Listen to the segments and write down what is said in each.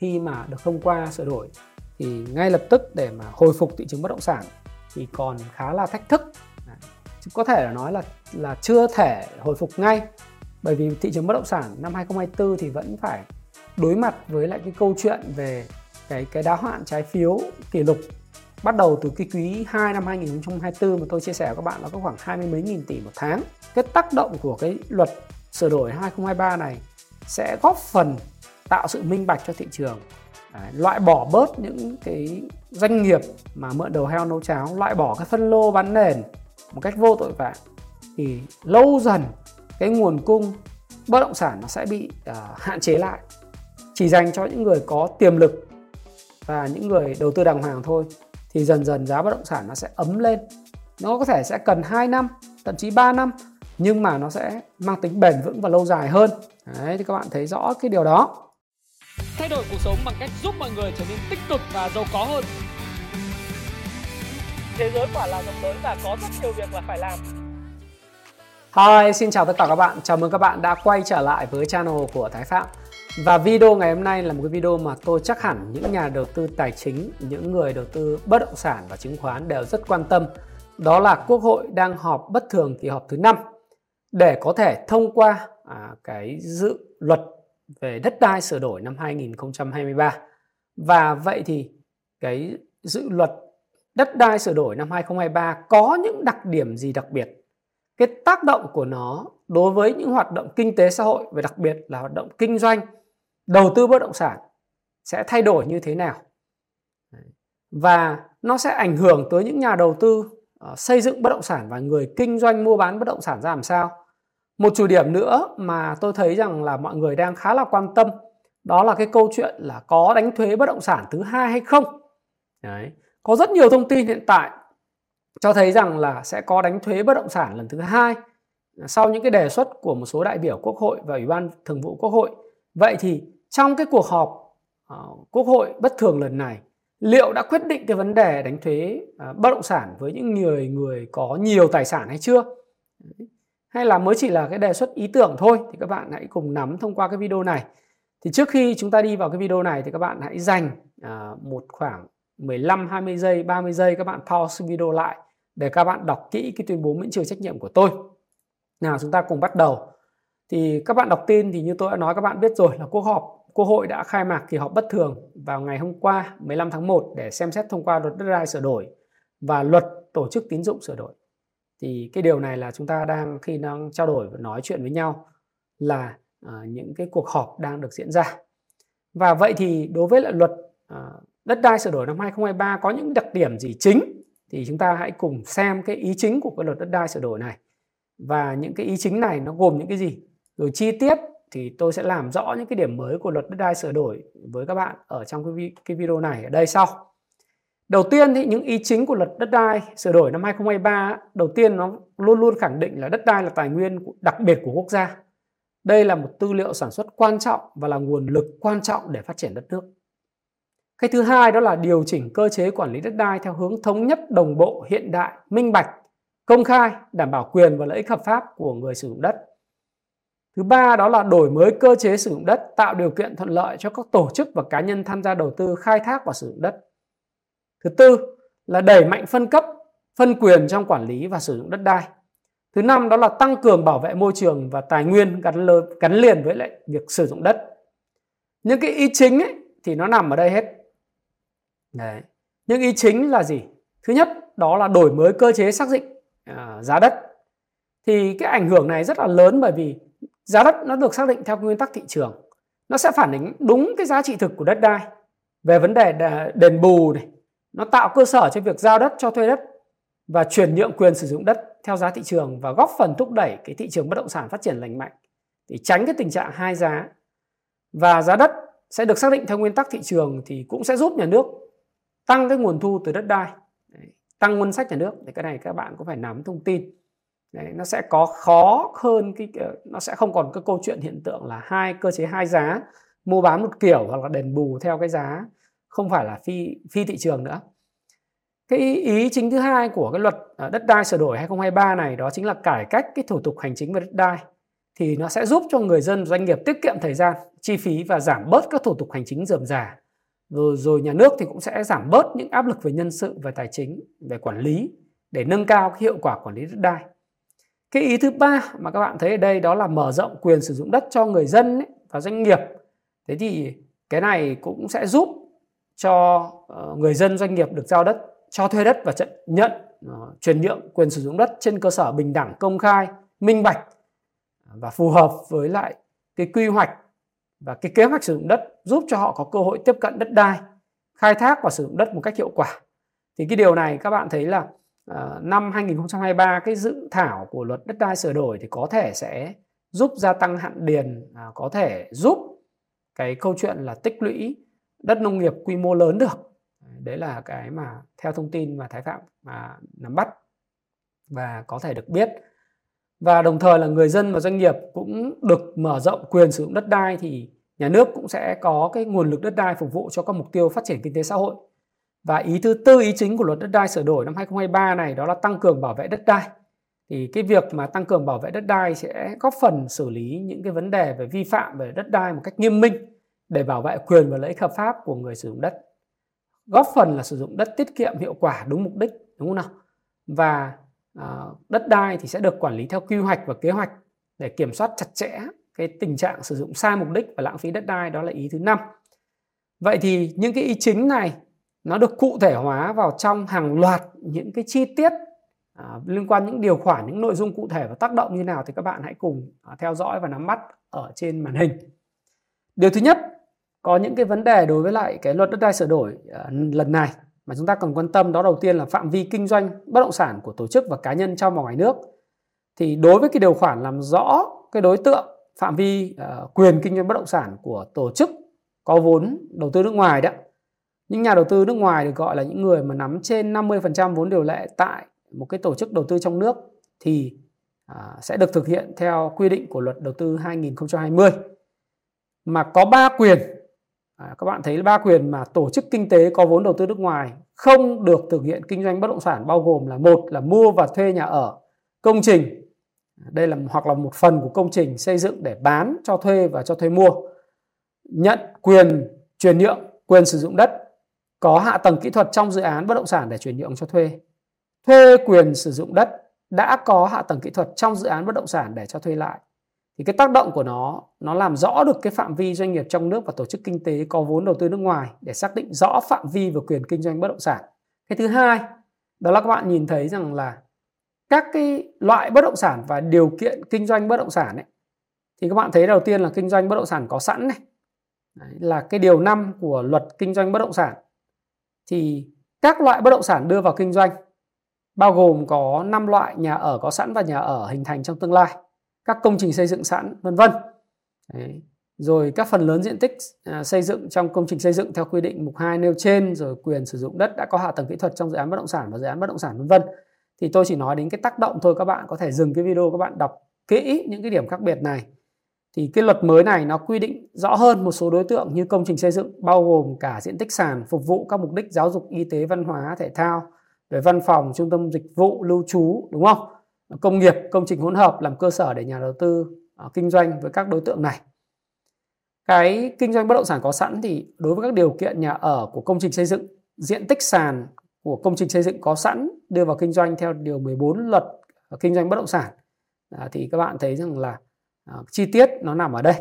khi mà được thông qua sửa đổi, thì ngay lập tức để mà hồi phục thị trường bất động sản thì còn khá là thách thức chứ có thể là nói là là chưa thể hồi phục ngay, bởi vì thị trường bất động sản năm 2024 thì vẫn phải đối mặt với lại cái câu chuyện về cái cái đáo hạn trái phiếu kỷ lục bắt đầu từ cái quý 2 năm 2024 mà tôi chia sẻ với các bạn là có khoảng 20 mấy nghìn tỷ một tháng. Cái tác động của cái luật sửa đổi 2023 này sẽ góp phần tạo sự minh bạch cho thị trường. Đấy, loại bỏ bớt những cái doanh nghiệp mà mượn đầu heo nấu cháo loại bỏ cái phân lô bán nền một cách vô tội vạ thì lâu dần cái nguồn cung bất động sản nó sẽ bị uh, hạn chế lại. Chỉ dành cho những người có tiềm lực và những người đầu tư đàng hoàng thôi thì dần dần giá bất động sản nó sẽ ấm lên. Nó có thể sẽ cần 2 năm thậm chí 3 năm nhưng mà nó sẽ mang tính bền vững và lâu dài hơn. Đấy thì các bạn thấy rõ cái điều đó thay đổi cuộc sống bằng cách giúp mọi người trở nên tích cực và giàu có hơn thế giới quả là rộng lớn và có rất nhiều việc là phải làm Hi, xin chào tất cả các bạn. Chào mừng các bạn đã quay trở lại với channel của Thái Phạm. Và video ngày hôm nay là một cái video mà tôi chắc hẳn những nhà đầu tư tài chính, những người đầu tư bất động sản và chứng khoán đều rất quan tâm. Đó là Quốc hội đang họp bất thường kỳ họp thứ 5 để có thể thông qua à, cái dự luật về đất đai sửa đổi năm 2023. Và vậy thì cái dự luật đất đai sửa đổi năm 2023 có những đặc điểm gì đặc biệt? Cái tác động của nó đối với những hoạt động kinh tế xã hội và đặc biệt là hoạt động kinh doanh, đầu tư bất động sản sẽ thay đổi như thế nào? Và nó sẽ ảnh hưởng tới những nhà đầu tư ờ, xây dựng bất động sản và người kinh doanh mua bán bất động sản ra làm sao? Một chủ điểm nữa mà tôi thấy rằng là mọi người đang khá là quan tâm đó là cái câu chuyện là có đánh thuế bất động sản thứ hai hay không. Đấy. Có rất nhiều thông tin hiện tại cho thấy rằng là sẽ có đánh thuế bất động sản lần thứ hai sau những cái đề xuất của một số đại biểu quốc hội và ủy ban thường vụ quốc hội. Vậy thì trong cái cuộc họp uh, quốc hội bất thường lần này liệu đã quyết định cái vấn đề đánh thuế uh, bất động sản với những người người có nhiều tài sản hay chưa? Hay là mới chỉ là cái đề xuất ý tưởng thôi thì các bạn hãy cùng nắm thông qua cái video này. Thì trước khi chúng ta đi vào cái video này thì các bạn hãy dành à, một khoảng 15 20 giây, 30 giây các bạn pause video lại để các bạn đọc kỹ cái tuyên bố miễn trừ trách nhiệm của tôi. Nào chúng ta cùng bắt đầu. Thì các bạn đọc tin thì như tôi đã nói các bạn biết rồi là cuộc họp Quốc hội đã khai mạc kỳ họp bất thường vào ngày hôm qua 15 tháng 1 để xem xét thông qua luật đất đai sửa đổi và luật tổ chức tín dụng sửa đổi thì cái điều này là chúng ta đang khi đang trao đổi và nói chuyện với nhau là uh, những cái cuộc họp đang được diễn ra. Và vậy thì đối với lại luật uh, đất đai sửa đổi năm 2023 có những đặc điểm gì chính? Thì chúng ta hãy cùng xem cái ý chính của cái luật đất đai sửa đổi này. Và những cái ý chính này nó gồm những cái gì? Rồi chi tiết thì tôi sẽ làm rõ những cái điểm mới của luật đất đai sửa đổi với các bạn ở trong cái, cái video này ở đây sau. Đầu tiên thì những ý chính của luật đất đai sửa đổi năm 2023 đầu tiên nó luôn luôn khẳng định là đất đai là tài nguyên đặc biệt của quốc gia. Đây là một tư liệu sản xuất quan trọng và là nguồn lực quan trọng để phát triển đất nước. Cái thứ hai đó là điều chỉnh cơ chế quản lý đất đai theo hướng thống nhất, đồng bộ, hiện đại, minh bạch, công khai, đảm bảo quyền và lợi ích hợp pháp của người sử dụng đất. Thứ ba đó là đổi mới cơ chế sử dụng đất, tạo điều kiện thuận lợi cho các tổ chức và cá nhân tham gia đầu tư khai thác và sử dụng đất. Thứ tư là đẩy mạnh phân cấp, phân quyền trong quản lý và sử dụng đất đai. Thứ năm đó là tăng cường bảo vệ môi trường và tài nguyên gắn, lơ, gắn liền với lại việc sử dụng đất. Những cái ý chính ấy, thì nó nằm ở đây hết. Đấy. Những ý chính là gì? Thứ nhất đó là đổi mới cơ chế xác định à, giá đất. Thì cái ảnh hưởng này rất là lớn bởi vì giá đất nó được xác định theo nguyên tắc thị trường. Nó sẽ phản ánh đúng cái giá trị thực của đất đai về vấn đề đền bù này, nó tạo cơ sở cho việc giao đất cho thuê đất và chuyển nhượng quyền sử dụng đất theo giá thị trường và góp phần thúc đẩy cái thị trường bất động sản phát triển lành mạnh để tránh cái tình trạng hai giá. Và giá đất sẽ được xác định theo nguyên tắc thị trường thì cũng sẽ giúp nhà nước tăng cái nguồn thu từ đất đai. Tăng ngân sách nhà nước. Thì cái này các bạn cũng phải nắm thông tin. Đấy, nó sẽ có khó hơn cái nó sẽ không còn cái câu chuyện hiện tượng là hai cơ chế hai giá mua bán một kiểu hoặc là đền bù theo cái giá không phải là phi phi thị trường nữa cái ý chính thứ hai của cái luật à, đất đai sửa đổi 2023 này đó chính là cải cách cái thủ tục hành chính về đất đai thì nó sẽ giúp cho người dân doanh nghiệp tiết kiệm thời gian, chi phí và giảm bớt các thủ tục hành chính rườm rà. Rồi rồi nhà nước thì cũng sẽ giảm bớt những áp lực về nhân sự về tài chính, về quản lý để nâng cao hiệu quả quản lý đất đai. Cái ý thứ ba mà các bạn thấy ở đây đó là mở rộng quyền sử dụng đất cho người dân ấy, và doanh nghiệp. Thế thì cái này cũng sẽ giúp cho ờ, người dân doanh nghiệp được giao đất, cho thuê đất và nhận ờ, chuyển nhượng quyền sử dụng đất trên cơ sở bình đẳng, công khai, minh bạch và phù hợp với lại cái quy hoạch và cái kế hoạch sử dụng đất giúp cho họ có cơ hội tiếp cận đất đai, khai thác và sử dụng đất một cách hiệu quả. Thì cái điều này các bạn thấy là ờ, năm 2023 cái dự thảo của luật đất đai sửa đổi thì có thể sẽ giúp gia tăng hạn điền, à, có thể giúp cái câu chuyện là tích lũy đất nông nghiệp quy mô lớn được. Đấy là cái mà theo thông tin mà Thái Phạm mà nắm bắt và có thể được biết và đồng thời là người dân và doanh nghiệp cũng được mở rộng quyền sử dụng đất đai thì nhà nước cũng sẽ có cái nguồn lực đất đai phục vụ cho các mục tiêu phát triển kinh tế xã hội. Và ý thứ tư, ý chính của luật đất đai sửa đổi năm 2023 này đó là tăng cường bảo vệ đất đai. Thì cái việc mà tăng cường bảo vệ đất đai sẽ góp phần xử lý những cái vấn đề về vi phạm về đất đai một cách nghiêm minh để bảo vệ quyền và lợi ích hợp pháp của người sử dụng đất. Góp phần là sử dụng đất tiết kiệm hiệu quả đúng mục đích, đúng không nào? Và à, đất đai thì sẽ được quản lý theo quy hoạch và kế hoạch để kiểm soát chặt chẽ cái tình trạng sử dụng sai mục đích và lãng phí đất đai đó là ý thứ năm vậy thì những cái ý chính này nó được cụ thể hóa vào trong hàng loạt những cái chi tiết à, liên quan những điều khoản những nội dung cụ thể và tác động như nào thì các bạn hãy cùng à, theo dõi và nắm bắt ở trên màn hình điều thứ nhất có những cái vấn đề đối với lại cái luật đất đai sửa đổi à, lần này mà chúng ta cần quan tâm đó đầu tiên là phạm vi kinh doanh bất động sản của tổ chức và cá nhân trong và ngoài nước. Thì đối với cái điều khoản làm rõ cái đối tượng phạm vi uh, quyền kinh doanh bất động sản của tổ chức có vốn đầu tư nước ngoài đó những nhà đầu tư nước ngoài được gọi là những người mà nắm trên 50% vốn điều lệ tại một cái tổ chức đầu tư trong nước thì à, sẽ được thực hiện theo quy định của luật đầu tư 2020 mà có ba quyền À, các bạn thấy ba quyền mà tổ chức kinh tế có vốn đầu tư nước ngoài không được thực hiện kinh doanh bất động sản bao gồm là một là mua và thuê nhà ở, công trình. Đây là hoặc là một phần của công trình xây dựng để bán cho thuê và cho thuê mua. Nhận quyền chuyển nhượng, quyền sử dụng đất có hạ tầng kỹ thuật trong dự án bất động sản để chuyển nhượng cho thuê. Thuê quyền sử dụng đất đã có hạ tầng kỹ thuật trong dự án bất động sản để cho thuê lại thì cái tác động của nó nó làm rõ được cái phạm vi doanh nghiệp trong nước và tổ chức kinh tế có vốn đầu tư nước ngoài để xác định rõ phạm vi và quyền kinh doanh bất động sản. Cái thứ hai đó là các bạn nhìn thấy rằng là các cái loại bất động sản và điều kiện kinh doanh bất động sản ấy thì các bạn thấy đầu tiên là kinh doanh bất động sản có sẵn này. Đấy, là cái điều 5 của luật kinh doanh bất động sản. Thì các loại bất động sản đưa vào kinh doanh bao gồm có 5 loại nhà ở có sẵn và nhà ở hình thành trong tương lai các công trình xây dựng sẵn vân vân. Rồi các phần lớn diện tích à, xây dựng trong công trình xây dựng theo quy định mục 2 nêu trên rồi quyền sử dụng đất đã có hạ tầng kỹ thuật trong dự án bất động sản và dự án bất động sản vân vân. Thì tôi chỉ nói đến cái tác động thôi các bạn có thể dừng cái video các bạn đọc kỹ những cái điểm khác biệt này. Thì cái luật mới này nó quy định rõ hơn một số đối tượng như công trình xây dựng bao gồm cả diện tích sàn phục vụ các mục đích giáo dục y tế văn hóa thể thao về văn phòng trung tâm dịch vụ lưu trú đúng không? Công nghiệp, công trình hỗn hợp làm cơ sở để nhà đầu tư uh, kinh doanh với các đối tượng này. Cái kinh doanh bất động sản có sẵn thì đối với các điều kiện nhà ở của công trình xây dựng, diện tích sàn của công trình xây dựng có sẵn đưa vào kinh doanh theo điều 14 luật kinh doanh bất động sản à, thì các bạn thấy rằng là à, chi tiết nó nằm ở đây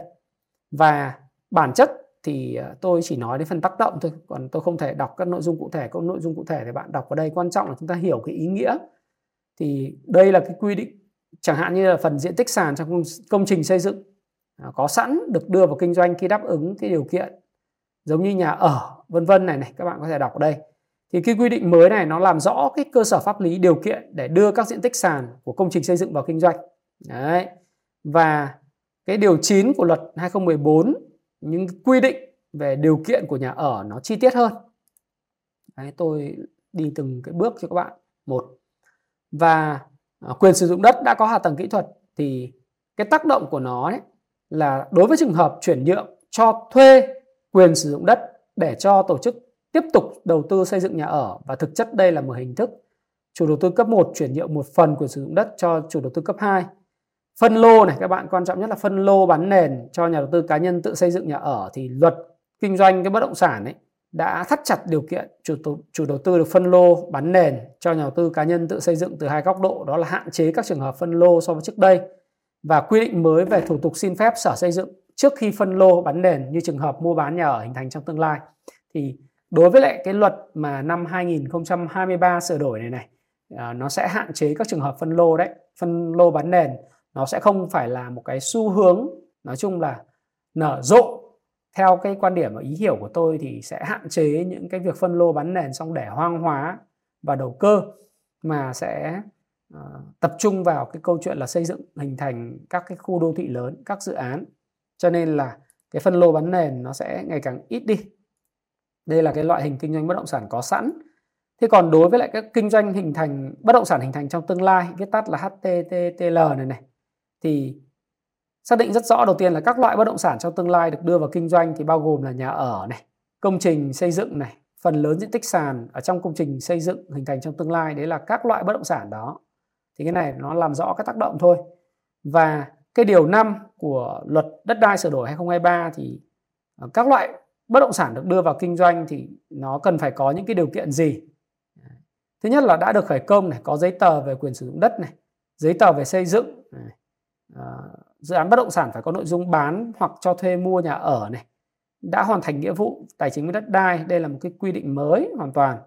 và bản chất thì à, tôi chỉ nói đến phần tác động thôi còn tôi không thể đọc các nội dung cụ thể các nội dung cụ thể thì bạn đọc ở đây quan trọng là chúng ta hiểu cái ý nghĩa thì đây là cái quy định chẳng hạn như là phần diện tích sàn trong công trình xây dựng à, có sẵn được đưa vào kinh doanh khi đáp ứng cái điều kiện giống như nhà ở vân vân này này các bạn có thể đọc ở đây. Thì cái quy định mới này nó làm rõ cái cơ sở pháp lý điều kiện để đưa các diện tích sàn của công trình xây dựng vào kinh doanh. Đấy. Và cái điều 9 của luật 2014 những quy định về điều kiện của nhà ở nó chi tiết hơn. Đấy, tôi đi từng cái bước cho các bạn. Một và à, quyền sử dụng đất đã có hạ tầng kỹ thuật thì cái tác động của nó ấy là đối với trường hợp chuyển nhượng cho thuê quyền sử dụng đất để cho tổ chức tiếp tục đầu tư xây dựng nhà ở và thực chất đây là một hình thức chủ đầu tư cấp 1 chuyển nhượng một phần quyền sử dụng đất cho chủ đầu tư cấp 2 phân lô này, các bạn quan trọng nhất là phân lô bán nền cho nhà đầu tư cá nhân tự xây dựng nhà ở thì luật kinh doanh cái bất động sản ấy đã thắt chặt điều kiện chủ, chủ đầu tư được phân lô bán nền cho nhà đầu tư cá nhân tự xây dựng từ hai góc độ đó là hạn chế các trường hợp phân lô so với trước đây và quy định mới về thủ tục xin phép sở xây dựng trước khi phân lô bán nền như trường hợp mua bán nhà ở hình thành trong tương lai. Thì đối với lại cái luật mà năm 2023 sửa đổi này này à, nó sẽ hạn chế các trường hợp phân lô đấy phân lô bán nền. Nó sẽ không phải là một cái xu hướng nói chung là nở rộ theo cái quan điểm và ý hiểu của tôi thì sẽ hạn chế những cái việc phân lô bán nền xong để hoang hóa và đầu cơ mà sẽ uh, tập trung vào cái câu chuyện là xây dựng hình thành các cái khu đô thị lớn các dự án. Cho nên là cái phân lô bán nền nó sẽ ngày càng ít đi. Đây là cái loại hình kinh doanh bất động sản có sẵn. Thế còn đối với lại các kinh doanh hình thành bất động sản hình thành trong tương lai viết tắt là HTTL này này thì xác định rất rõ đầu tiên là các loại bất động sản trong tương lai được đưa vào kinh doanh thì bao gồm là nhà ở này công trình xây dựng này phần lớn diện tích sàn ở trong công trình xây dựng hình thành trong tương lai đấy là các loại bất động sản đó. Thì cái này nó làm rõ các tác động thôi. Và cái điều 5 của luật đất đai sửa đổi 2023 thì ờ, các loại bất động sản được đưa vào kinh doanh thì nó cần phải có những cái điều kiện gì? Thứ nhất là đã được khởi công này có giấy tờ về quyền sử dụng đất này giấy tờ về xây dựng này, à, dự án bất động sản phải có nội dung bán hoặc cho thuê mua nhà ở này đã hoàn thành nghĩa vụ tài chính với đất đai đây là một cái quy định mới hoàn toàn.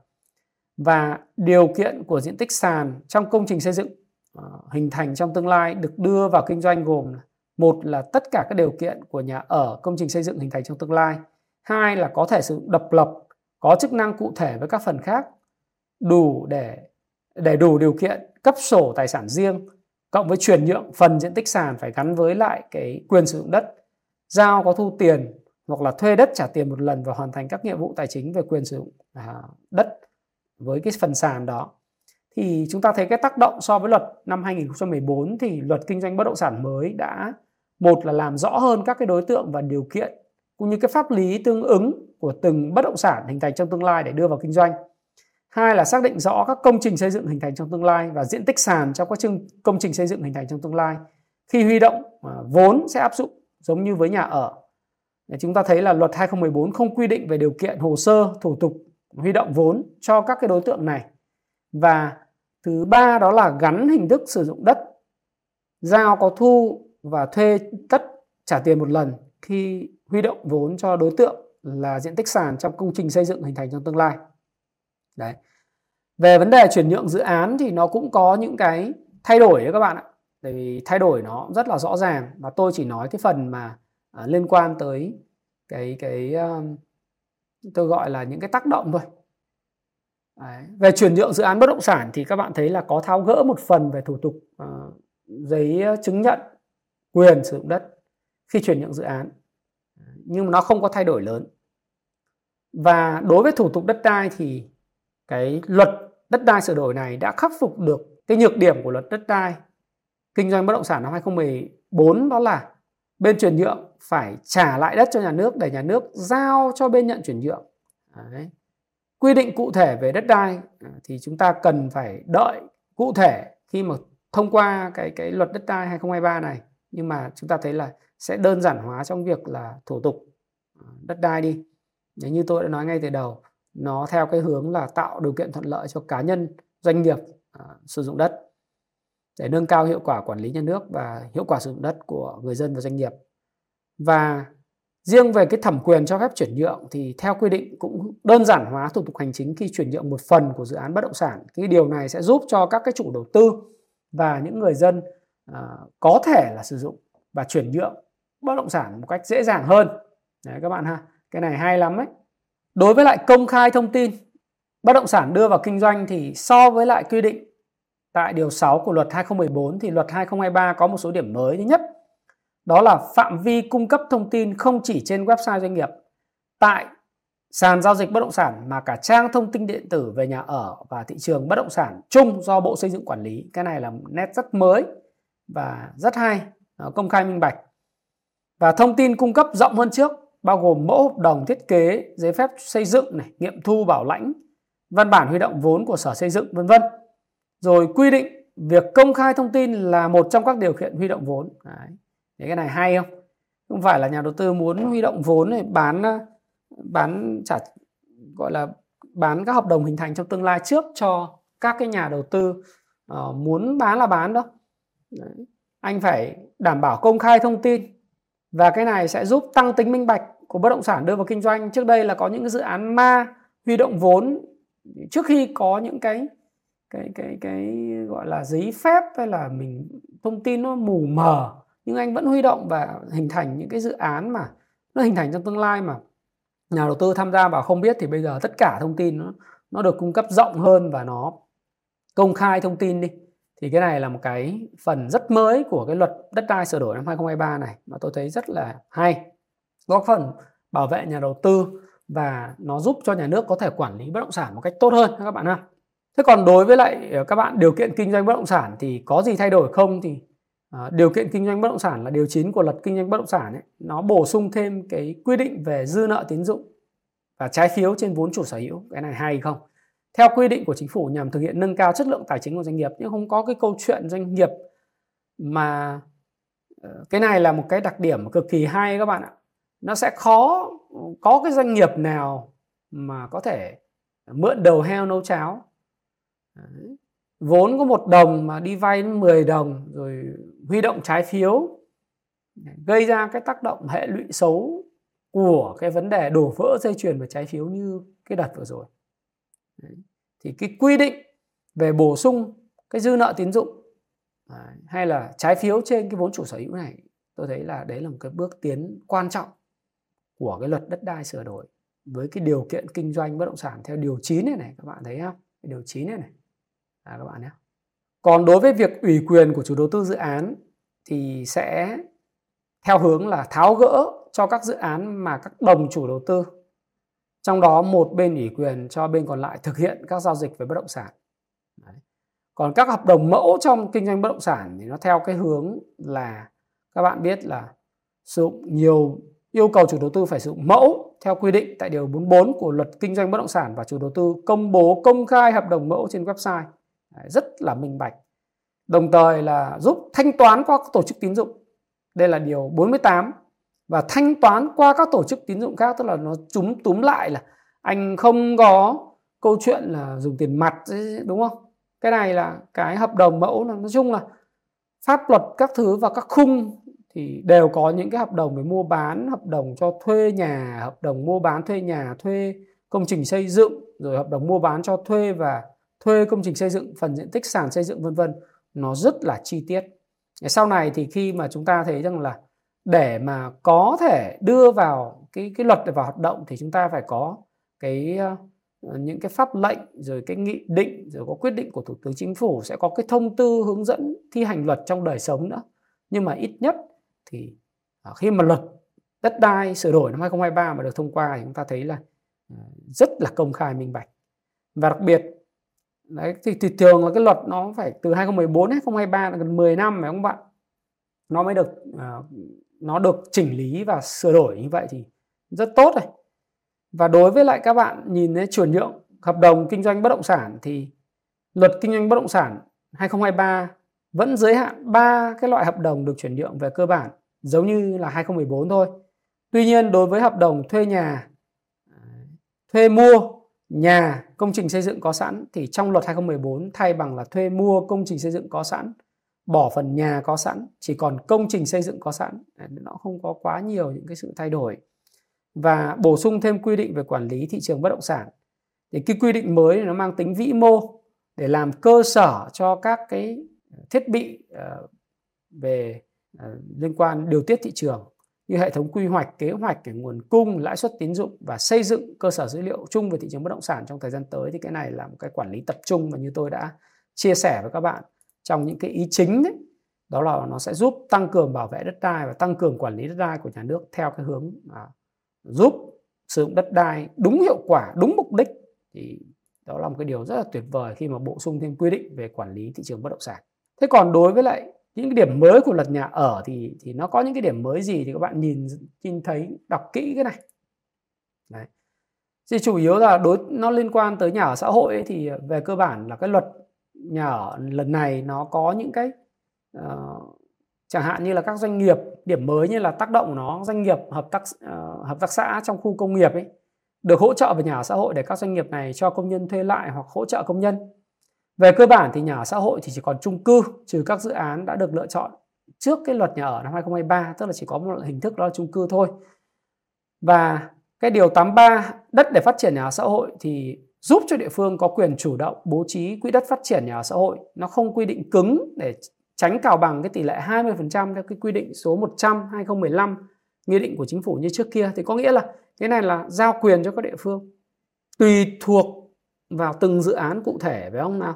Và điều kiện của diện tích sàn trong công trình xây dựng ờ, hình thành trong tương lai được đưa vào kinh doanh gồm một là tất cả các điều kiện của nhà ở công trình xây dựng hình thành trong tương lai hai là có thể sử dụng độc lập có chức năng cụ thể với các phần khác đủ để để đủ điều kiện cấp sổ tài sản riêng cộng với chuyển nhượng, phần diện tích sàn phải gắn với lại cái quyền sử dụng đất, giao có thu tiền hoặc là thuê đất trả tiền một lần và hoàn thành các nhiệm vụ tài chính về quyền sử dụng à, đất với cái phần sàn đó. Thì chúng ta thấy cái tác động so với luật năm 2014 thì luật kinh doanh bất động sản mới đã, một là làm rõ hơn các cái đối tượng và điều kiện cũng như cái pháp lý tương ứng của từng bất động sản hình thành trong tương lai để đưa vào kinh doanh hai là xác định rõ các công trình xây dựng hình thành trong tương lai và diện tích sàn trong các chương, công trình xây dựng hình thành trong tương lai. Khi huy động à, vốn sẽ áp dụng giống như với nhà ở. Chúng ta thấy là luật 2014 không quy định về điều kiện hồ sơ, thủ tục huy động vốn cho các cái đối tượng này. Và thứ ba đó là gắn hình thức sử dụng đất, giao có thu và thuê tất trả tiền một lần khi huy động vốn cho đối tượng là diện tích sàn trong công trình xây dựng hình thành trong tương lai đấy. Về vấn đề chuyển nhượng dự án thì nó cũng có những cái thay đổi đấy các bạn ạ. Tại vì thay đổi nó rất là rõ ràng và tôi chỉ nói cái phần mà à, liên quan tới cái cái uh, tôi gọi là những cái tác động thôi. Đấy. về chuyển nhượng dự án bất động sản thì các bạn thấy là có tháo gỡ một phần về thủ tục uh, giấy ờ, chứng nhận quyền sử dụng đất khi chuyển nhượng dự án. Nhưng mà nó không có thay đổi lớn. Và đối với thủ tục đất đai thì cái luật đất đai sửa đổi này đã khắc phục được cái nhược điểm của luật đất đai kinh doanh bất động sản năm 2014 đó là bên chuyển nhượng phải trả lại đất cho nhà nước để nhà nước giao cho bên nhận chuyển nhượng. Đấy. Quy định cụ thể về đất đai à, thì chúng ta cần phải đợi cụ thể khi mà thông qua cái cái luật đất đai 2023 này nhưng mà chúng ta thấy là sẽ đơn giản hóa trong việc là thủ tục à, đất đai đi. Đấy, như tôi đã nói ngay từ đầu nó theo cái hướng là tạo điều kiện thuận lợi cho cá nhân doanh nghiệp à, sử dụng đất để nâng cao hiệu quả quản lý nhà nước và hiệu quả sử dụng đất của người dân và doanh nghiệp. Và riêng về cái thẩm quyền cho phép chuyển nhượng thì theo quy định cũng đơn giản hóa thủ tục hành chính khi chuyển nhượng một phần của dự án bất động sản. Cái điều này sẽ giúp cho các cái chủ đầu tư và những người dân à, có thể là sử dụng và chuyển nhượng bất động sản một cách dễ dàng hơn. Đấy các bạn ha. Cái này hay lắm đấy Đối với lại công khai thông tin bất động sản đưa vào kinh doanh thì so với lại quy định tại điều 6 của luật 2014 thì luật 2023 có một số điểm mới. Thứ nhất, đó là phạm vi cung cấp thông tin không chỉ trên website doanh nghiệp tại sàn giao dịch bất động sản mà cả trang thông tin điện tử về nhà ở và thị trường bất động sản chung do Bộ Xây dựng quản lý. Cái này là nét rất mới và rất hay, công khai minh bạch. Và thông tin cung cấp rộng hơn trước bao gồm mẫu hợp đồng thiết kế, giấy phép xây dựng này, nghiệm thu bảo lãnh, văn bản huy động vốn của Sở Xây dựng vân vân. Rồi quy định việc công khai thông tin là một trong các điều kiện huy động vốn Đấy. Thế cái này hay không không phải là nhà đầu tư muốn huy động vốn này bán bán trả gọi là bán các hợp đồng hình thành trong tương lai trước cho các cái nhà đầu tư uh, muốn bán là bán đâu Đấy. anh phải đảm bảo công khai thông tin và cái này sẽ giúp tăng tính minh bạch của bất động sản, đưa vào kinh doanh. Trước đây là có những dự án ma, huy động vốn. Trước khi có những cái cái cái cái gọi là giấy phép hay là mình thông tin nó mù mờ, nhưng anh vẫn huy động và hình thành những cái dự án mà nó hình thành trong tương lai mà nhà đầu tư tham gia vào không biết, thì bây giờ tất cả thông tin nó nó được cung cấp rộng hơn và nó công khai thông tin đi. Thì cái này là một cái phần rất mới của cái luật đất đai sửa đổi năm 2023 này, mà tôi thấy rất là hay góp phần bảo vệ nhà đầu tư và nó giúp cho nhà nước có thể quản lý bất động sản một cách tốt hơn các bạn ha. Thế còn đối với lại ờ, các bạn điều kiện kinh doanh bất động sản thì có gì thay đổi không? Thì à, điều kiện kinh doanh bất động sản là điều 9 của luật kinh doanh bất động sản ấy, nó bổ sung thêm cái quy định về dư nợ tín dụng và trái phiếu trên vốn chủ sở hữu. Cái này hay không? Theo quy định của chính phủ nhằm thực hiện nâng cao chất lượng tài chính của doanh nghiệp nhưng không có cái câu chuyện doanh nghiệp mà ờ, cái này là một cái đặc điểm cực kỳ hay các bạn ạ nó sẽ khó, có cái doanh nghiệp nào mà có thể mượn đầu heo nấu cháo Đấy. vốn có một đồng mà đi vay 10 đồng rồi huy động trái phiếu gây ra cái tác động hệ lụy xấu của cái vấn đề đổ vỡ dây chuyền và trái phiếu như cái đợt vừa rồi Đấy. thì cái quy định về bổ sung cái dư nợ tín dụng hay là trái phiếu trên cái vốn chủ sở hữu này, tôi thấy là đấy là một cái bước tiến quan trọng của cái luật đất đai sửa đổi với cái điều kiện kinh doanh bất động sản theo điều 9 này này các bạn thấy không? Điều 9 này này. À, các bạn nhé. Còn đối với việc ủy quyền của chủ đầu tư dự án thì sẽ theo hướng là tháo gỡ cho các dự án mà các đồng chủ đầu tư trong đó một bên ủy quyền cho bên còn lại thực hiện các giao dịch về bất động sản. Đấy. Còn các hợp đồng mẫu trong kinh doanh bất động sản thì nó theo cái hướng là các bạn biết là sử dụng nhiều yêu cầu chủ đầu tư phải sử dụng mẫu theo quy định tại điều 44 của luật kinh doanh bất động sản và chủ đầu tư công bố công khai hợp đồng mẫu trên website. Rất là minh bạch. Đồng thời là giúp thanh toán qua các tổ chức tín dụng. Đây là điều 48 và thanh toán qua các tổ chức tín dụng khác, tức là nó chúng túm lại là anh không có câu chuyện là dùng tiền mặt đúng không? Cái này là cái hợp đồng mẫu là nói chung là pháp luật các thứ và các khung thì đều có những cái hợp đồng về mua bán, hợp đồng cho thuê nhà, hợp đồng mua bán thuê nhà, thuê công trình xây dựng, rồi hợp đồng mua bán cho thuê và thuê công trình xây dựng, phần diện tích sàn xây dựng, vân vân. Nó rất là chi tiết. Sau này thì khi mà chúng ta thấy rằng là để mà có thể đưa vào cái cái luật vào hoạt động thì chúng ta phải có cái ờ, những cái pháp lệnh, rồi cái nghị định, rồi có quyết định của thủ tướng chính phủ, sẽ có cái thông tư hướng dẫn thi hành luật trong đời sống nữa. Nhưng mà ít nhất thì à, khi mà luật đất đai sửa đổi năm 2023 mà được thông qua thì chúng ta thấy là à, rất là công khai minh bạch. Và đặc biệt đấy thì, thì thường là cái luật nó phải từ 2014 đến 2023 là gần 10 năm phải không bạn? Nó mới được à, nó được chỉnh lý và sửa đổi như vậy thì rất tốt rồi và đối với lại các bạn nhìn thấy chuyển nhượng hợp đồng kinh doanh bất động sản thì luật kinh doanh bất động sản 2023 vẫn giới hạn ba cái loại hợp đồng được chuyển nhượng về cơ bản giống như là 2014 thôi. Tuy nhiên đối với hợp đồng thuê nhà, thuê mua nhà công trình xây dựng có sẵn thì trong luật 2014 thay bằng là thuê mua công trình xây dựng có sẵn bỏ phần nhà có sẵn chỉ còn công trình xây dựng có sẵn. Nó không có quá nhiều những cái sự thay đổi. Và bổ sung thêm quy định về quản lý thị trường bất động sản. Thì cái quy định mới này nó mang tính vĩ mô để làm cơ sở cho các cái thiết bị ờ, về Ờ, liên quan điều tiết thị trường như hệ thống quy hoạch, kế hoạch, về nguồn cung, lãi suất tín dụng và xây dựng cơ sở dữ liệu chung về thị trường bất động sản trong thời gian tới thì cái này là một cái quản lý tập trung mà như tôi đã chia sẻ với các bạn trong những cái ý chính đấy. Đó là nó sẽ giúp tăng cường bảo vệ đất đai và tăng cường quản lý đất đai của nhà nước theo cái hướng à, giúp sử dụng đất đai đúng hiệu quả đúng mục đích. Thì đó là một cái điều rất là tuyệt vời khi mà bổ sung thêm quy định về quản lý thị trường bất động sản. Thế còn đối với lại những cái điểm mới của luật nhà ở thì thì nó có những cái điểm mới gì thì các bạn nhìn nhìn thấy đọc kỹ cái này. Đấy. Thì chủ yếu là đối nó liên quan tới nhà ở xã hội ấy, thì về cơ bản là cái luật nhà ở lần này nó có những cái uh, chẳng hạn như là các doanh nghiệp điểm mới như là tác động của nó doanh nghiệp hợp tác uh, hợp tác xã trong khu công nghiệp ấy được hỗ trợ về nhà ở xã hội để các doanh nghiệp này cho công nhân thuê lại hoặc hỗ trợ công nhân về cơ bản thì nhà ở xã hội thì chỉ còn chung cư, trừ các dự án đã được lựa chọn trước cái luật nhà ở năm 2023 tức là chỉ có một hình thức đó là chung cư thôi. Và cái điều 83 đất để phát triển nhà ở xã hội thì giúp cho địa phương có quyền chủ động bố trí quỹ đất phát triển nhà ở xã hội. Nó không quy định cứng để tránh cào bằng cái tỷ lệ 20% theo cái quy định số 100 2015 nghị định của chính phủ như trước kia. Thì có nghĩa là cái này là giao quyền cho các địa phương. Tùy thuộc vào từng dự án cụ thể phải không nào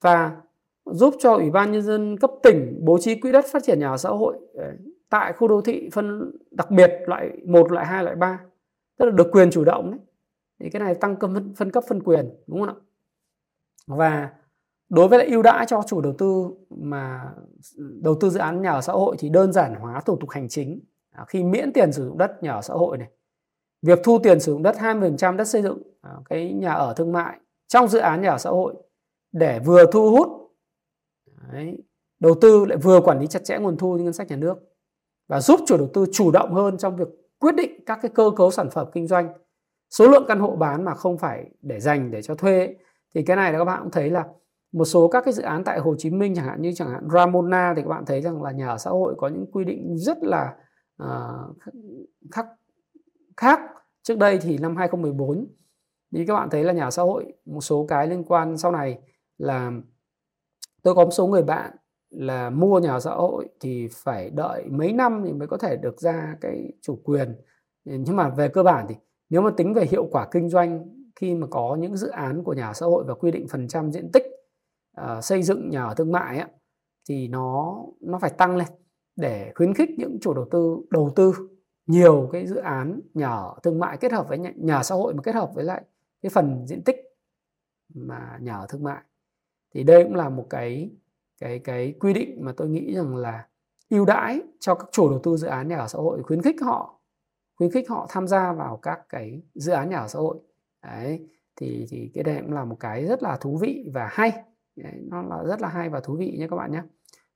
và giúp cho ủy ban nhân dân cấp tỉnh bố trí quỹ đất phát triển nhà ở xã hội ờ, tại khu đô thị phân đặc biệt loại 1, loại 2, loại 3 tức là được quyền chủ động đấy. Thì cái này tăng phân, phân cấp phân quyền đúng không ạ? Và đối với lại ưu đãi cho chủ đầu tư mà đầu tư dự án nhà ở xã hội thì đơn giản hóa thủ tục hành chính. À, khi miễn tiền sử dụng đất nhà ở xã hội này việc thu tiền sử dụng đất 20% đất xây dựng à, cái nhà ở thương mại trong dự án nhà ở xã hội để vừa thu hút đấy, đầu tư lại vừa quản lý chặt chẽ nguồn thu ngân sách nhà nước và giúp chủ đầu tư chủ động hơn trong việc quyết định các cái cơ cấu sản phẩm kinh doanh. Số lượng căn hộ bán mà không phải để dành để cho thuê thì cái này là các bạn cũng thấy là một số các cái dự án tại Hồ Chí Minh chẳng hạn như chẳng hạn Ramona thì các bạn thấy rằng là nhà ở xã hội có những quy định rất là uh, khắc khác. Trước đây thì năm 2014 như các bạn thấy là nhà ở xã hội một số cái liên quan sau này là tôi có một số người bạn là mua nhà ở xã hội thì phải đợi mấy năm thì mới có thể được ra cái chủ quyền. Nhưng mà về cơ bản thì nếu mà tính về hiệu quả kinh doanh khi mà có những dự án của nhà ở xã hội và quy định phần trăm diện tích uh, xây dựng nhà ở thương mại á, thì nó nó phải tăng lên để khuyến khích những chủ đầu tư đầu tư nhiều cái dự án nhà ở thương mại kết hợp với nhà, nhà xã hội mà kết hợp với lại cái phần diện tích mà nhà ở thương mại. Thì đây cũng là một cái cái cái quy định mà tôi nghĩ rằng là ưu đãi cho các chủ đầu tư dự án nhà ở xã hội khuyến khích họ khuyến khích họ tham gia vào các cái dự án nhà ở xã hội. Đấy thì thì cái đây cũng là một cái rất là thú vị và hay. Đấy, nó là rất là hay và thú vị nhé các bạn nhé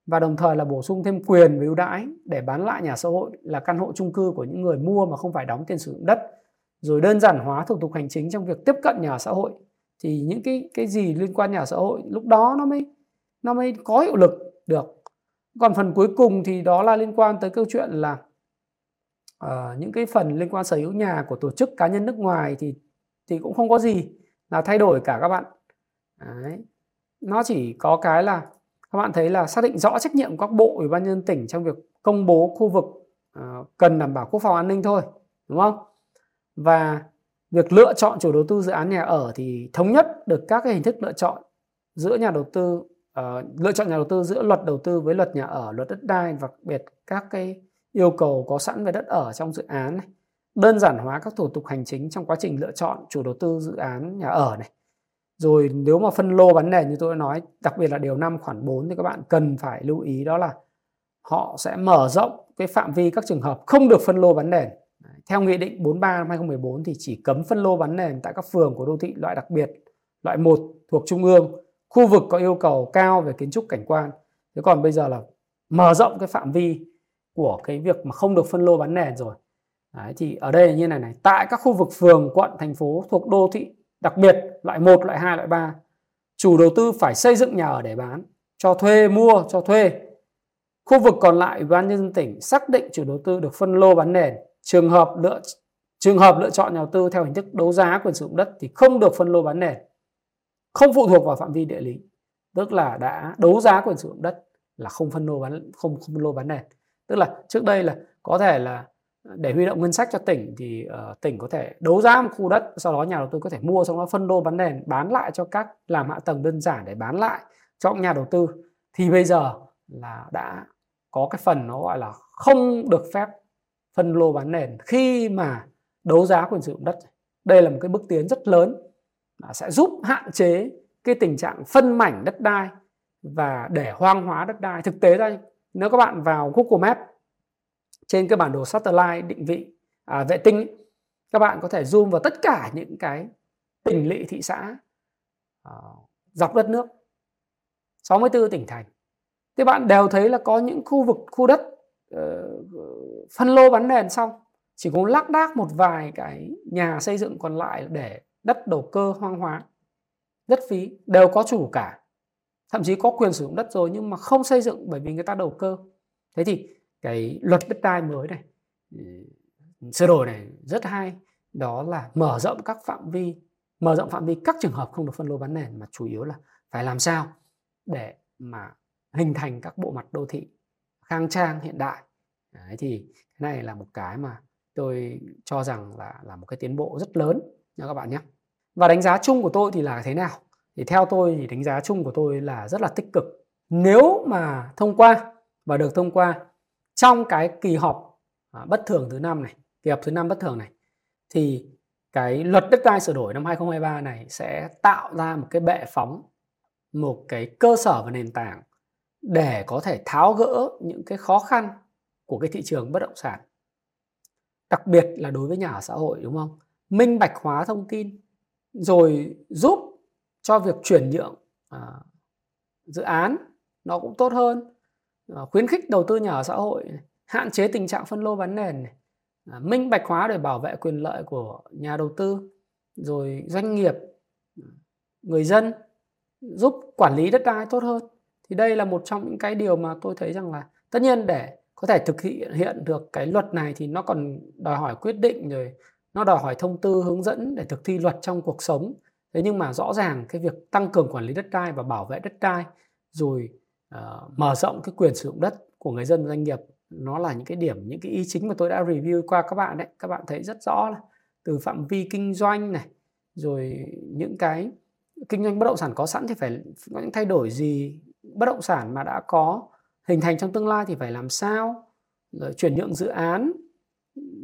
và đồng thời là bổ sung thêm quyền và ưu đãi để bán lại nhà xã hội là căn hộ chung cư của những người mua mà không phải đóng tiền sử dụng đất. Rồi đơn giản hóa thủ tục hành chính trong việc tiếp cận nhà xã hội. Thì những cái cái gì liên quan nhà xã hội lúc đó nó mới nó mới có hiệu lực được. Còn phần cuối cùng thì đó là liên quan tới câu chuyện là uh, những cái phần liên quan sở hữu nhà của tổ chức cá nhân nước ngoài thì thì cũng không có gì là thay đổi cả các bạn. Đấy. nó chỉ có cái là các bạn thấy là xác định rõ trách nhiệm của các bộ ủy ban nhân tỉnh trong việc công bố khu vực uh, cần đảm bảo quốc phòng an ninh thôi đúng không? Và việc lựa chọn chủ đầu tư dự án nhà ở thì thống nhất được các cái hình thức lựa chọn giữa nhà đầu tư uh, lựa chọn nhà đầu tư giữa luật đầu tư với luật nhà ở luật đất đai và đặc biệt các cái yêu cầu có sẵn về đất ở trong dự án này. Đơn giản hóa các thủ tục hành chính trong quá trình lựa chọn chủ đầu tư dự án nhà ở này rồi nếu mà phân lô bán nền như tôi đã nói đặc biệt là điều 5 khoản 4 thì các bạn cần phải lưu ý đó là họ sẽ mở rộng cái phạm vi các trường hợp không được phân lô bán nền theo Nghị định 43 năm 2014 thì chỉ cấm phân lô bán nền tại các phường của đô thị loại đặc biệt, loại 1 thuộc trung ương, khu vực có yêu cầu cao về kiến trúc cảnh quan. Thế còn bây giờ là mở rộng cái phạm vi của cái việc mà không được phân lô bán nền rồi. Đấy, thì ở đây là như này này, tại các khu vực phường, quận, thành phố thuộc đô thị đặc biệt loại 1, loại 2, loại 3, chủ đầu tư phải xây dựng nhà ở để bán, cho thuê, mua, cho thuê. Khu vực còn lại Ủy ban nhân dân tỉnh xác định chủ đầu tư được phân lô bán nền. Trường hợp lựa trường hợp lựa chọn nhà đầu tư theo hình thức đấu giá quyền sử dụng đất thì không được phân lô bán nền. Không phụ thuộc vào phạm vi địa lý tức là đã đấu giá quyền sử dụng đất là không phân lô bán không, không phân lô bán nền. Tức là trước đây là có thể là để huy động ngân sách cho tỉnh thì uh, tỉnh có thể đấu giá một khu đất sau đó nhà đầu tư có thể mua xong đó phân lô bán nền bán lại cho các làm hạ tầng đơn giản để bán lại cho nhà đầu tư. Thì bây giờ là đã có cái phần nó gọi là không được phép phân lô bán nền khi mà đấu giá quyền sử dụng đất. Đây là một cái bước tiến rất lớn sẽ giúp hạn chế cái tình trạng phân mảnh đất đai và để hoang hóa đất đai. Thực tế ra nếu các bạn vào Google Maps trên cái bản đồ satellite định vị à, vệ tinh ấy, các bạn có thể zoom vào tất cả những cái tỉnh lỵ thị xã à, dọc đất nước. 64 tỉnh thành. Thì bạn đều thấy là có những khu vực khu đất uh, phân lô bán nền xong. Chỉ có lác đác một vài cái nhà xây dựng còn lại để đất đầu cơ hoang hóa đất phí đều có chủ cả. Thậm chí có quyền sử dụng đất rồi nhưng mà không xây dựng bởi vì người ta đầu cơ. Thế thì cái luật đất đai mới này ừ, sửa đổi này rất hay. Đó là mở rộng các phạm vi mở rộng phạm vi các trường hợp không được phân lô bán nền mà chủ yếu là phải làm sao để mà hình thành các bộ mặt đô thị khang trang hiện đại. Đấy, thì cái này là một cái mà tôi cho rằng là là một cái tiến bộ rất lớn nha các bạn nhé. Và đánh giá chung của tôi thì là thế nào? Thì theo tôi thì đánh giá chung của tôi là rất là tích cực. Nếu mà thông qua và được thông qua trong cái kỳ họp à, bất thường thứ năm này kỳ họp thứ năm bất thường này thì cái luật đất đai sửa đổi năm 2023 này sẽ tạo ra một cái bệ phóng một cái cơ sở và nền tảng để có thể tháo gỡ những cái khó khăn của cái thị trường bất động sản. Đặc biệt là đối với nhà ở xã hội đúng không? Minh bạch hóa thông tin rồi giúp cho việc chuyển nhượng à, dự án nó cũng tốt hơn Ờ, khuyến khích đầu tư nhà ở xã hội hạn chế tình trạng phân lô bán nền này, à, minh bạch hóa để bảo vệ quyền lợi của nhà đầu tư rồi doanh nghiệp ừ, người dân giúp quản lý đất đai tốt hơn. Thì đây là một trong những cái điều mà tôi thấy rằng là tất nhiên để có thể thực hiện hiện được cái luật này thì nó còn đòi hỏi quyết định rồi nó đòi hỏi thông tư hướng dẫn để thực thi luật trong cuộc sống. Thế nhưng mà rõ ràng cái việc tăng cường quản lý đất đai và bảo vệ đất đai rồi uh, mở rộng cái quyền sử dụng đất của người dân và doanh nghiệp nó là những cái điểm những cái ý chính mà tôi đã review qua các bạn đấy. Các bạn thấy rất rõ là từ phạm vi kinh doanh này rồi những cái kinh doanh bất động sản có sẵn thì phải có những thay đổi gì bất động sản mà đã có hình thành trong tương lai thì phải làm sao? Rồi chuyển nhượng dự án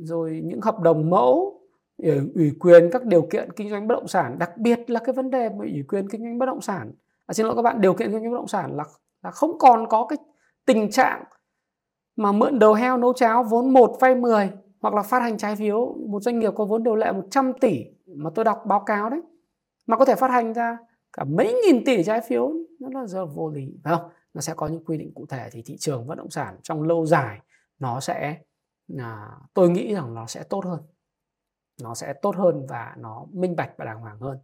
rồi những hợp đồng mẫu ừ, ủy quyền các điều kiện kinh doanh bất động sản. Đặc biệt là cái vấn đề mà ủy quyền kinh doanh bất động sản. À, xin lỗi các bạn điều kiện kinh doanh bất động sản là là không còn có cái tình trạng mà mượn đầu heo nấu cháo vốn 1 vay 10 hoặc là phát hành trái phiếu. Một doanh nghiệp có vốn điều lệ 100 tỷ mà tôi đọc báo cáo đấy mà có thể phát hành ra cả mấy nghìn tỷ trái phiếu nó là giờ vô lý. Phải không? Nó sẽ có những quy định cụ thể thì thị trường bất động sản trong lâu dài nó sẽ à, tôi nghĩ rằng nó sẽ tốt hơn. Nó sẽ tốt hơn và nó minh bạch và đàng hoàng hơn.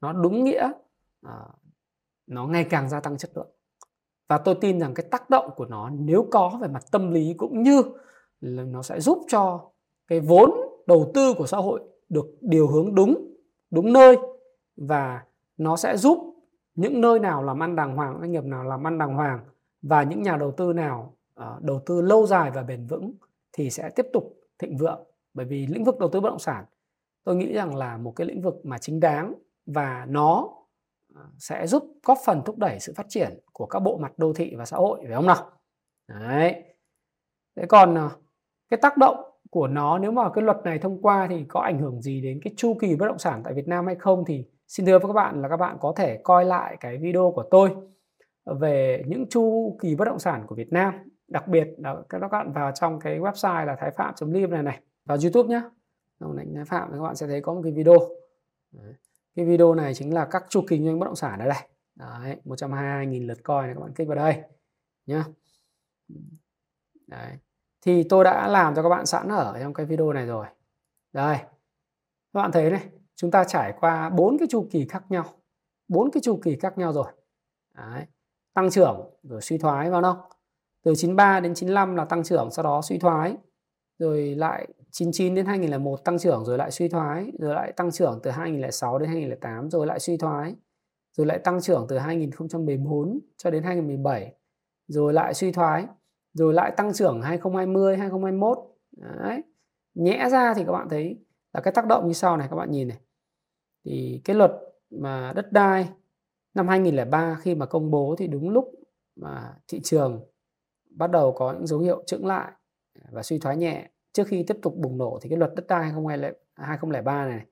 Nó đúng nghĩa à, nó ngày càng gia tăng chất lượng và tôi tin rằng cái tác động của nó nếu có về mặt tâm lý cũng như là nó sẽ giúp cho cái vốn đầu tư của xã hội được điều hướng đúng đúng nơi và nó sẽ giúp những nơi nào làm ăn đàng hoàng doanh nghiệp nào làm ăn đàng hoàng và những nhà đầu tư nào uh, đầu tư lâu dài và bền vững thì sẽ tiếp tục thịnh vượng. Bởi vì lĩnh vực đầu tư bất động sản tôi nghĩ rằng là một cái lĩnh vực mà chính đáng và nó sẽ giúp góp phần thúc đẩy sự phát triển của các bộ mặt đô thị và xã hội, phải không nào? Đấy. Thế còn ờ, cái tác động của nó, nếu mà cái luật này thông qua thì có ảnh hưởng gì đến cái chu kỳ bất động sản tại Việt Nam hay không thì xin thưa với các bạn là các bạn có thể coi lại cái video của tôi về những chu kỳ bất động sản của Việt Nam. Đặc biệt là các bạn vào trong cái website là thái phạm.live này này. Vào YouTube nhé trong lệnh thái phạm thì các bạn sẽ thấy có một cái video. Đấy cái video này chính là các chu kỳ kinh doanh bất động sản ở đây Đấy, 122.000 lượt coi này các bạn kích vào đây nhá Đấy. thì tôi đã làm cho các bạn sẵn ở trong cái video này rồi đây các bạn thấy này chúng ta trải qua bốn cái chu kỳ khác nhau bốn cái chu kỳ khác nhau rồi Đấy. tăng trưởng rồi suy thoái vào không từ 93 đến 95 là tăng trưởng sau đó suy thoái rồi lại 99 đến 2001 tăng trưởng rồi lại suy thoái, rồi lại tăng trưởng từ 2006 đến 2008 rồi lại suy thoái, rồi lại tăng trưởng từ 2014 cho đến 2017 rồi lại suy thoái, rồi lại tăng trưởng 2020 2021 Đấy. nhẽ ra thì các bạn thấy là cái tác động như sau này, các bạn nhìn này. Thì cái luật mà đất đai năm 2003 khi mà công bố thì đúng lúc mà thị trường bắt đầu có những dấu hiệu chững lại và suy thoái nhẹ trước khi tiếp tục bùng nổ thì cái luật đất đai 2003 à, này,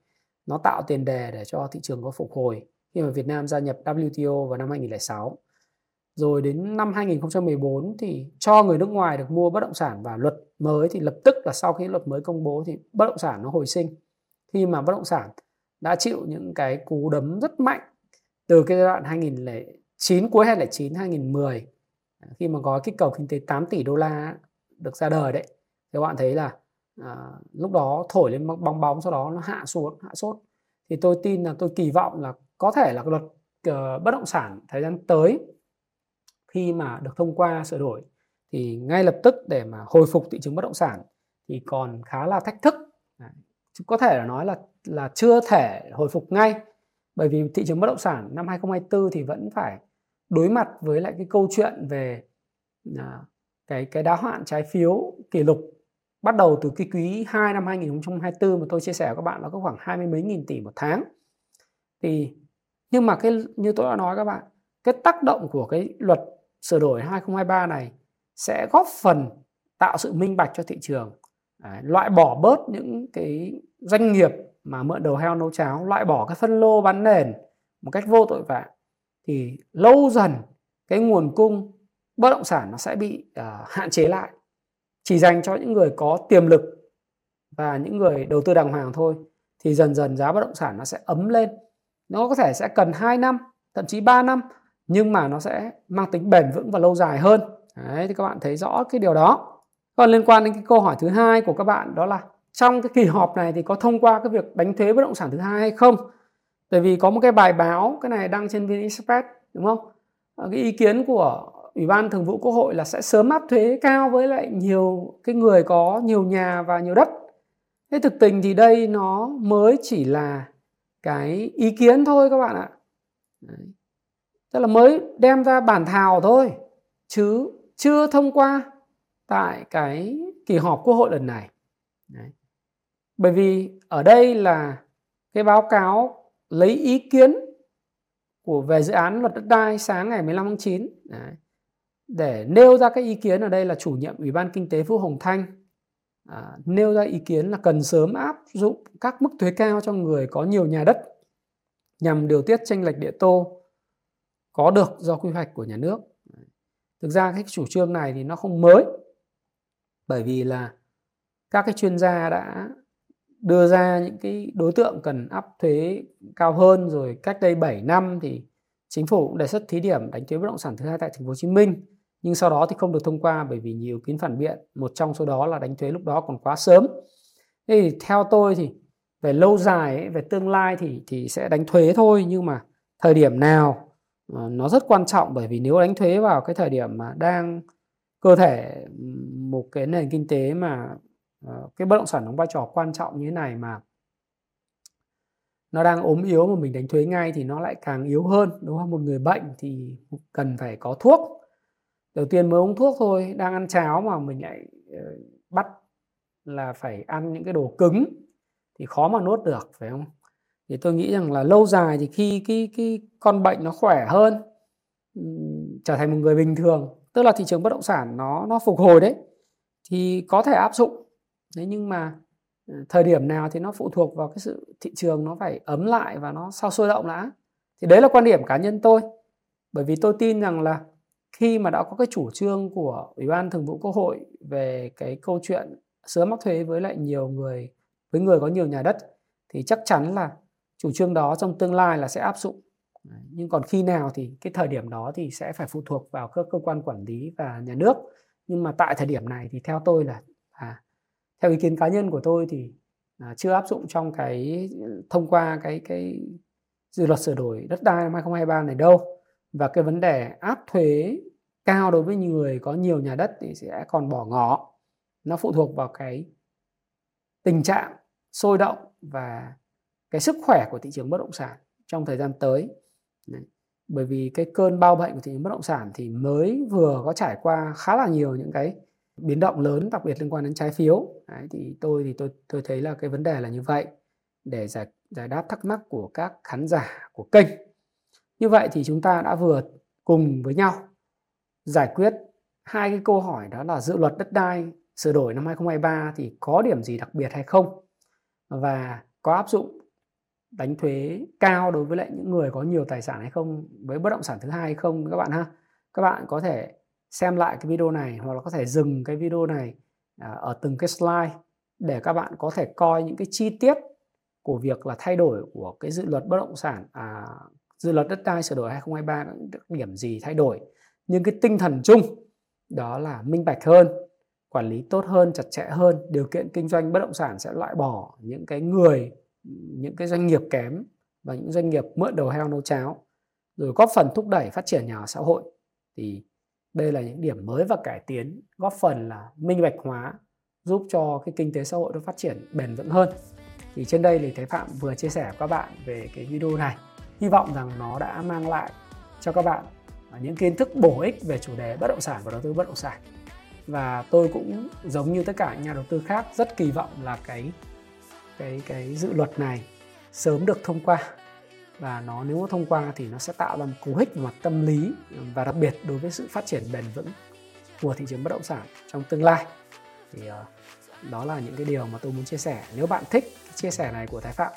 nó tạo tiền đề để cho thị trường có phục hồi khi mà Việt Nam gia nhập WTO vào năm 2006 rồi đến năm 2014 thì cho người nước ngoài được mua bất động sản và luật mới thì lập tức là sau khi luật mới công bố thì bất động sản nó hồi sinh. Khi mà bất động sản đã chịu những cái cú đấm rất mạnh từ cái giai đoạn 2009 cuối 2009 2010 à, khi mà gói kích cầu kinh tế 8 tỷ đô la được ra đời đấy các bạn thấy là à, lúc đó thổi lên bong bóng sau đó nó hạ xuống hạ sốt. Thì tôi tin là tôi kỳ vọng là có thể là luật uh, bất động sản thời gian tới khi mà được thông qua sửa đổi thì ngay lập tức để mà hồi phục thị trường bất động sản thì còn khá là thách thức. Có thể là nói là là chưa thể hồi phục ngay bởi vì thị trường bất động sản năm 2024 thì vẫn phải đối mặt với lại cái câu chuyện về à, cái cái đáo hạn trái phiếu kỷ lục bắt đầu từ cái quý 2 năm 2024 mà tôi chia sẻ với các bạn là có khoảng hai mươi mấy nghìn tỷ một tháng. Thì nhưng mà cái như tôi đã nói các bạn cái tác động của cái luật sửa đổi 2023 này sẽ góp phần tạo sự minh bạch cho thị trường. Đấy, loại bỏ bớt những cái doanh nghiệp mà mượn đầu heo nấu cháo loại bỏ cái phân lô bán nền một cách vô tội vạ thì lâu dần cái nguồn cung bất động sản nó sẽ bị uh, hạn chế lại chỉ dành cho những người có tiềm lực và những người đầu tư đàng hoàng thôi thì dần dần giá bất động sản nó sẽ ấm lên. Nó có thể sẽ cần 2 năm thậm chí 3 năm nhưng mà nó sẽ mang tính bền vững và lâu dài hơn. Đấy, thì các bạn thấy rõ cái điều đó. Còn liên quan đến cái câu hỏi thứ hai của các bạn đó là trong cái kỳ họp này thì có thông qua cái việc đánh thuế bất động sản thứ hai hay không? Tại vì có một cái bài báo cái này đăng trên vn express đúng không? Ờ, cái ý kiến của ủy ban thường vụ quốc hội là sẽ sớm áp thuế cao với lại nhiều cái người có nhiều nhà và nhiều đất thế thực tình thì đây nó mới chỉ là cái ý kiến thôi các bạn ạ Đấy. tức là mới đem ra bản thảo thôi, chứ chưa thông qua tại cái kỳ họp quốc hội lần này Đấy. bởi vì ở đây là cái báo cáo lấy ý kiến của về dự án luật đất đai sáng ngày 15 tháng 9 Đấy để nêu ra cái ý kiến ở đây là chủ nhiệm Ủy ban Kinh tế Vũ Hồng Thanh à, nêu ra ý kiến là cần sớm áp dụng các mức thuế cao cho người có nhiều nhà đất nhằm điều tiết tranh lệch địa tô có được do quy hoạch của nhà nước. Thực ra cái chủ trương này thì nó không mới bởi vì là các cái chuyên gia đã đưa ra những cái đối tượng cần áp thuế cao hơn rồi cách đây 7 năm thì chính phủ cũng đề xuất thí điểm đánh thuế bất động sản thứ hai tại thành phố Hồ Chí Minh nhưng sau đó thì không được thông qua bởi vì nhiều ý kiến phản biện. Một trong số đó là đánh thuế lúc đó còn quá sớm. Thế thì theo tôi thì về lâu dài ấy, về tương lai thì thì sẽ đánh thuế thôi. Nhưng mà thời điểm nào ờ, nó rất quan trọng bởi vì nếu đánh thuế vào cái thời điểm mà đang cơ thể một cái nền kinh tế mà ờ, cái bất động sản đóng vai trò quan trọng như thế này mà nó đang ốm yếu mà mình đánh thuế ngay thì nó lại càng yếu hơn đúng không? Một người bệnh thì cần phải có thuốc đầu tiên mới uống thuốc thôi, đang ăn cháo mà mình lại ờ, bắt là phải ăn những cái đồ cứng thì khó mà nuốt được, phải không? Thì tôi nghĩ rằng là lâu dài thì khi cái cái con bệnh nó khỏe hơn trở thành một người bình thường, tức là thị trường bất động sản nó nó phục hồi đấy, thì có thể áp dụng. Thế nhưng mà ờ, thời điểm nào thì nó phụ thuộc vào cái sự thị trường nó phải ấm lại và nó sao sôi động đã. Thì đấy là quan điểm cá nhân tôi, bởi vì tôi tin rằng là khi mà đã có cái chủ trương của ủy ban thường vụ quốc hội về cái câu chuyện sớm mắc thuế với lại nhiều người với người có nhiều nhà đất thì chắc chắn là chủ trương đó trong tương lai là sẽ áp dụng. Nhưng còn khi nào thì cái thời điểm đó thì sẽ phải phụ thuộc vào các cơ quan quản lý và nhà nước. Nhưng mà tại thời điểm này thì theo tôi là à, theo ý kiến cá nhân của tôi thì à, chưa áp dụng trong cái thông qua cái cái dự luật sửa đổi đất đai năm 2023 này đâu và cái vấn đề áp thuế cao đối với người có nhiều nhà đất thì sẽ còn bỏ ngỏ. Nó phụ thuộc vào cái tình trạng sôi động và cái sức khỏe của thị trường bất động sản trong thời gian tới. Đấy. bởi vì cái cơn bao bệnh của thị trường bất động sản thì mới vừa có trải qua khá là nhiều những cái biến động lớn đặc biệt liên quan đến trái phiếu. Đấy, thì tôi thì tôi tôi thấy là cái vấn đề là như vậy để giải giải đáp thắc mắc của các khán giả của kênh như vậy thì chúng ta đã vừa cùng với nhau giải quyết hai cái câu hỏi đó là dự luật đất đai sửa đổi năm 2023 thì có điểm gì đặc biệt hay không? Và có áp dụng đánh thuế cao đối với lại những người có nhiều tài sản hay không? Với bất động sản thứ hai hay không các bạn ha? Các bạn có thể xem lại cái video này hoặc là có thể dừng cái video này à, ở từng cái slide để các bạn có thể coi những cái chi tiết của việc là thay đổi của cái dự luật bất động sản à, dự luật đất đai sửa đổi 2023 có những điểm gì thay đổi? Nhưng cái tinh thần chung đó là minh bạch hơn, quản lý tốt hơn, chặt chẽ hơn, điều kiện kinh doanh bất động sản sẽ loại bỏ những cái người, những cái doanh nghiệp kém và những doanh nghiệp mượn đầu heo nấu cháo, rồi góp phần thúc đẩy phát triển nhà ở xã hội. Thì đây là những điểm mới và cải tiến, góp phần là minh bạch hóa, giúp cho cái kinh tế xã hội nó phát triển bền vững hơn. Thì trên đây thì Thái Phạm vừa chia sẻ với các bạn về cái video này hy vọng rằng nó đã mang lại cho các bạn những kiến thức bổ ích về chủ đề bất động sản và đầu tư bất động sản. Và tôi cũng giống như tất cả nhà đầu tư khác rất kỳ vọng là cái cái cái dự luật này sớm được thông qua. Và nó nếu thông qua thì nó sẽ tạo ra một cú hích về mặt tâm lý và đặc biệt đối với sự phát triển bền vững của thị trường bất động sản trong tương lai. Thì uh, đó là những cái điều mà tôi muốn chia sẻ. Nếu bạn thích chia sẻ này của thái phạm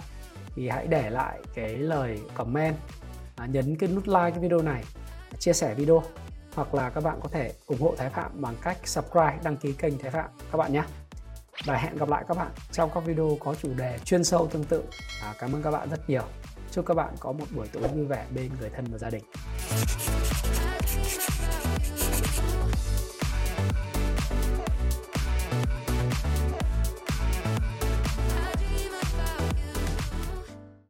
thì hãy để lại cái lời comment à, nhấn cái nút like cái video này chia sẻ video hoặc là các bạn có thể ủng hộ Thái Phạm bằng cách subscribe, đăng ký kênh Thái Phạm các bạn nhé. Và hẹn gặp lại các bạn trong các video có chủ đề chuyên sâu tương tự. À, cảm ơn các bạn rất nhiều. Chúc các bạn có một buổi tối vui vẻ bên người thân và gia đình.